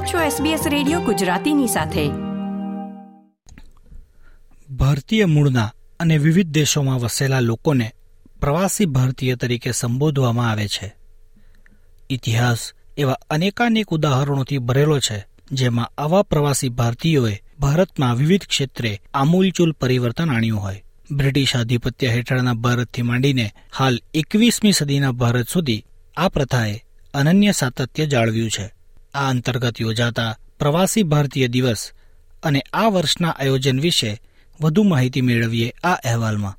આપ છો SBS radio ગુજરાતીની સાથે. ભારતીય મૂળના અને વિવિધ દેશોમાં વસેલા લોકોને પ્રવાસી ભારતીય તરીકે સંબોધવામાં આવે છે. ઇતિહાસ એવા અનેકાનેક ઉદાહરણોથી ભરેલો છે, જેમાં આવા પ્રવાસી ભારતીયોએ ભારતમાં વિવિધ ક્ષેત્રે આમૂલચૂલ પરિવર્તન આણ્યું હોય. બ્રિટિશ આધિપત્ય હેઠળના ભારતથી માંડીને હાલ એકવીસમી સદીના ભારત સુધી આ પ્રથાએ અનન્ય સાતત્ય જાળવ્યું છે. આ અંતર્ગત યોજાતા પ્રવાસી ભારતીય દિવસ અને આ વર્ષના આયોજન વિશે વધુ માહિતી મેળવીએ આ અહેવાલમાં.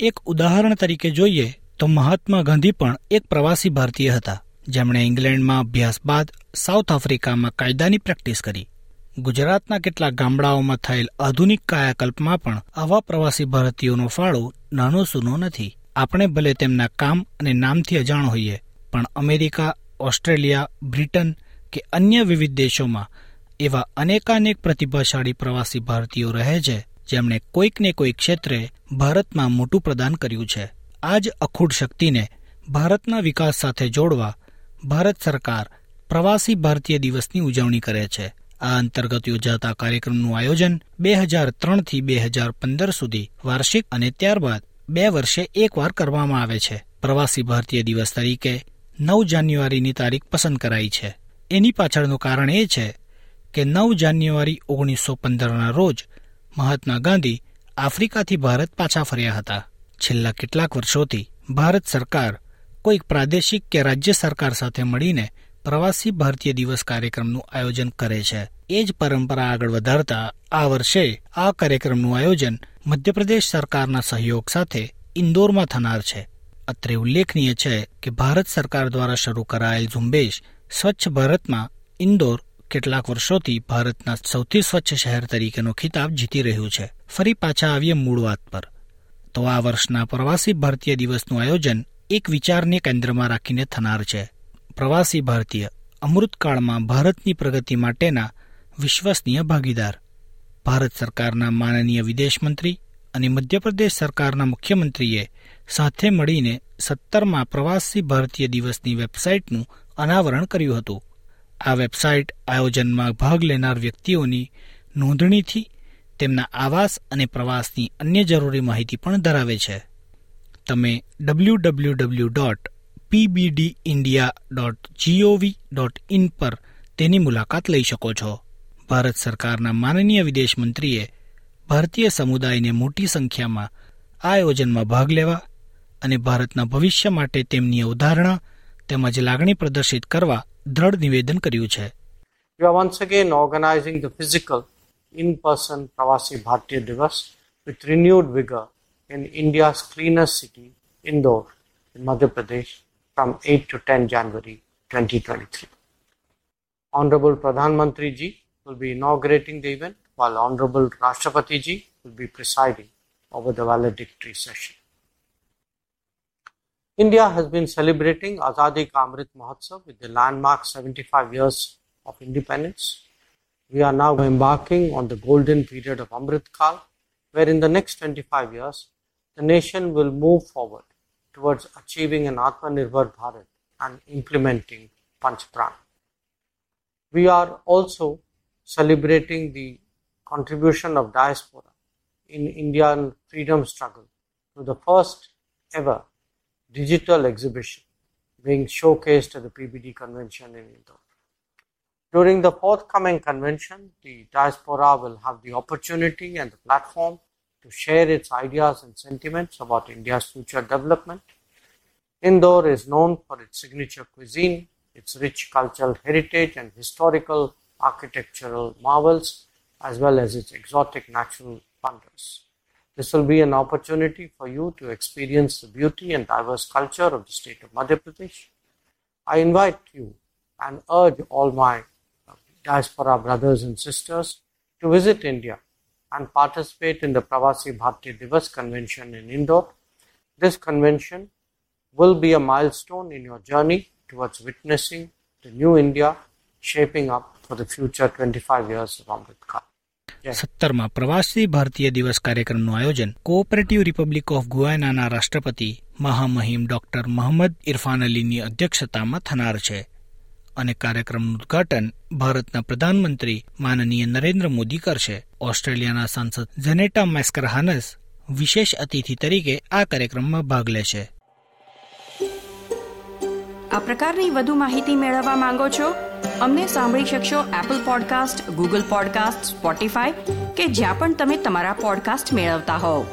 એક ઉદાહરણ તરીકે જોઈએ તો મહાત્મા ગાંધી પણ એક પ્રવાસી ભારતીય હતા. જેમણે ઇંગ્લેન્ડમાં અભ્યાસ બાદ સાઉથ આફ્રિકામાં કાયદાની પ્રેક્ટિસ કરી. ગુજરાતના કેટલાક ગામડાઓમાં થયેલ આધુનિક કાયાકલ્પમાં પણ આવા પ્રવાસી ભારતીયોનો ફાળો નાનો સૂનો નથી. આપણે ભલે તેમના કામ અને નામથી અજાણ હોઈએ, પણ અમેરિકા, ઓસ્ટ્રેલિયા, બ્રિટન કે અન્ય વિવિધ દેશોમાં એવા અનેકાનેક પ્રતિભાશાળી પ્રવાસી ભારતીયો રહે છે, જેમણે કોઈક ને કોઈક ક્ષેત્રે ભારતમાં મોટું પ્રદાન કર્યું છે. આ જ અખૂટ શક્તિને ભારતના વિકાસ સાથે જોડવા ભારત સરકાર પ્રવાસી ભારતીય દિવસની ઉજવણી કરે છે. આ અંતર્ગત યોજાતા કાર્યક્રમનું આયોજન બે હજાર ત્રણથી બે હજાર પંદર સુધી વાર્ષિક અને ત્યારબાદ બે વર્ષે એકવાર કરવામાં આવે છે. પ્રવાસી ભારતીય દિવસ તરીકે નવ જાન્યુઆરીની તારીખ પસંદ કરાઈ છે. એની પાછળનું કારણ એ છે કે નવ જાન્યુઆરી ઓગણીસો પંદરના રોજ મહાત્મા ગાંધી આફ્રિકાથી ભારત પાછા ફર્યા હતા. છેલ્લા કેટલાક વર્ષોથી ભારત સરકાર કોઈક પ્રાદેશિક કે રાજ્ય સરકાર સાથે મળીને પ્રવાસી ભારતીય દિવસ કાર્યક્રમનું આયોજન કરે છે. એ જ પરંપરા આગળ વધારતા આ વર્ષે આ કાર્યક્રમનું આયોજન મધ્યપ્રદેશ સરકારના સહયોગ સાથે ઇન્દોરમાં થનાર છે. અત્રે ઉલ્લેખનીય છે કે ભારત સરકાર દ્વારા શરૂ કરાયેલ ઝુંબેશ સ્વચ્છ ભારતમાં ઇન્દોર કેટલાક વર્ષોથી ભારતના સૌથી સ્વચ્છ શહેર તરીકેનો ખિતાબ જીતી રહ્યું છે. ફરી પાછા આવીએ મૂળ વાત પર. તો આ વર્ષના પ્રવાસી ભારતીય દિવસનું આયોજન એક વિચારને કેન્દ્રમાં રાખીને થનાર છે. પ્રવાસી ભારતીય અમૃતકાળમાં ભારતની પ્રગતિ માટેના વિશ્વસનીય ભાગીદાર. ભારત સરકારના માનનીય વિદેશમંત્રી અને મધ્યપ્રદેશ સરકારના મુખ્યમંત્રીએ સાથે મળીને સત્તરમાં પ્રવાસી ભારતીય દિવસની વેબસાઇટનું અનાવરણ કર્યું હતું. આ વેબસાઇટ આયોજનમાં ભાગ લેનાર વ્યક્તિઓની નોંધણીથી તેમના આવાસ અને પ્રવાસની અન્ય જરૂરી માહિતી પણ ધરાવે છે. તમે W W W dot in પર તેની મુલાકાત લઈ શકો છો ભારત સરકારના માનનીય વિદેશ મંત્રીએ ભારતીય સમુદાયને મોટી સંખ્યામાં આ આયોજનમાં ભાગ લેવા અને ભારતના ભવિષ્ય માટે તેમની અવધારણા તેમજ લાગણી પ્રદર્શિત કરવા દ્રઢ નિવેદન કર્યું છે physical in-person Pravasi Bharatiya Divas with renewed vigor in India's cleanest city, Indore, in Madhya Pradesh, from 8 to 10 January 2023. Honorable Pradhan Mantri ji will be inaugurating the event, while Honorable Rashtrapati ji will be presiding over the valedictory session. India has been celebrating Azadi Ka Amrit Mahotsav with the landmark 75 years of independence. We are now embarking on the golden period of Amrit Kal, where in the next 25 years, the nation will move forward towards achieving an Atmanirbhar Bharat and implementing Panch Pran. We are also celebrating the contribution of diaspora in Indian freedom struggle through the first ever digital exhibition being showcased at the PBD convention in Indore. During the forthcoming convention, the diaspora will have the opportunity and the platform to share its ideas and sentiments about India's future development. Indore is known for its signature cuisine, its rich cultural heritage and historical architectural marvels, as well as its exotic natural wonders. This will be an opportunity for you to experience the beauty and diverse culture of the state of Madhya Pradesh. I invite you and urge all my diaspora brothers and sisters to visit India and participate in the Pravasi Bharatiya Divas convention in Indore. This convention will be a milestone in your journey towards witnessing the new India shaping up for the future 25 years of Amrit Kal. Yes. સત્તરમાં પ્રવાસી ભારતીય દિવસ કાર્યક્રમનું આયોજન cooperative Republic of ગુયાનાના રાષ્ટ્રપતિ મહામહિમ doctor Mohamed Irfaan અલીની અધ્યક્ષતામાં થનાર છે અને કાર્યક્રમનું ઉદ્ઘાટન ભારતના પ્રધાનમંત્રી માનનીય નરેન્દ્ર મોદી કરશે. ઓસ્ટ્રેલિયાના સાંસદ જેનેટા મેસ્કરહાનસ વિશેષ અતિથિ તરીકે આ કાર્યક્રમમાં ભાગ લેશે. આ પ્રકારની વધુ માહિતી મેળવવા માંગો છો? અમને સાંભળી શકશો Apple podcast Google podcast Spotify કે જ્યાં પણ તમે તમારા પોડકાસ્ટ મેળવતા હોવ.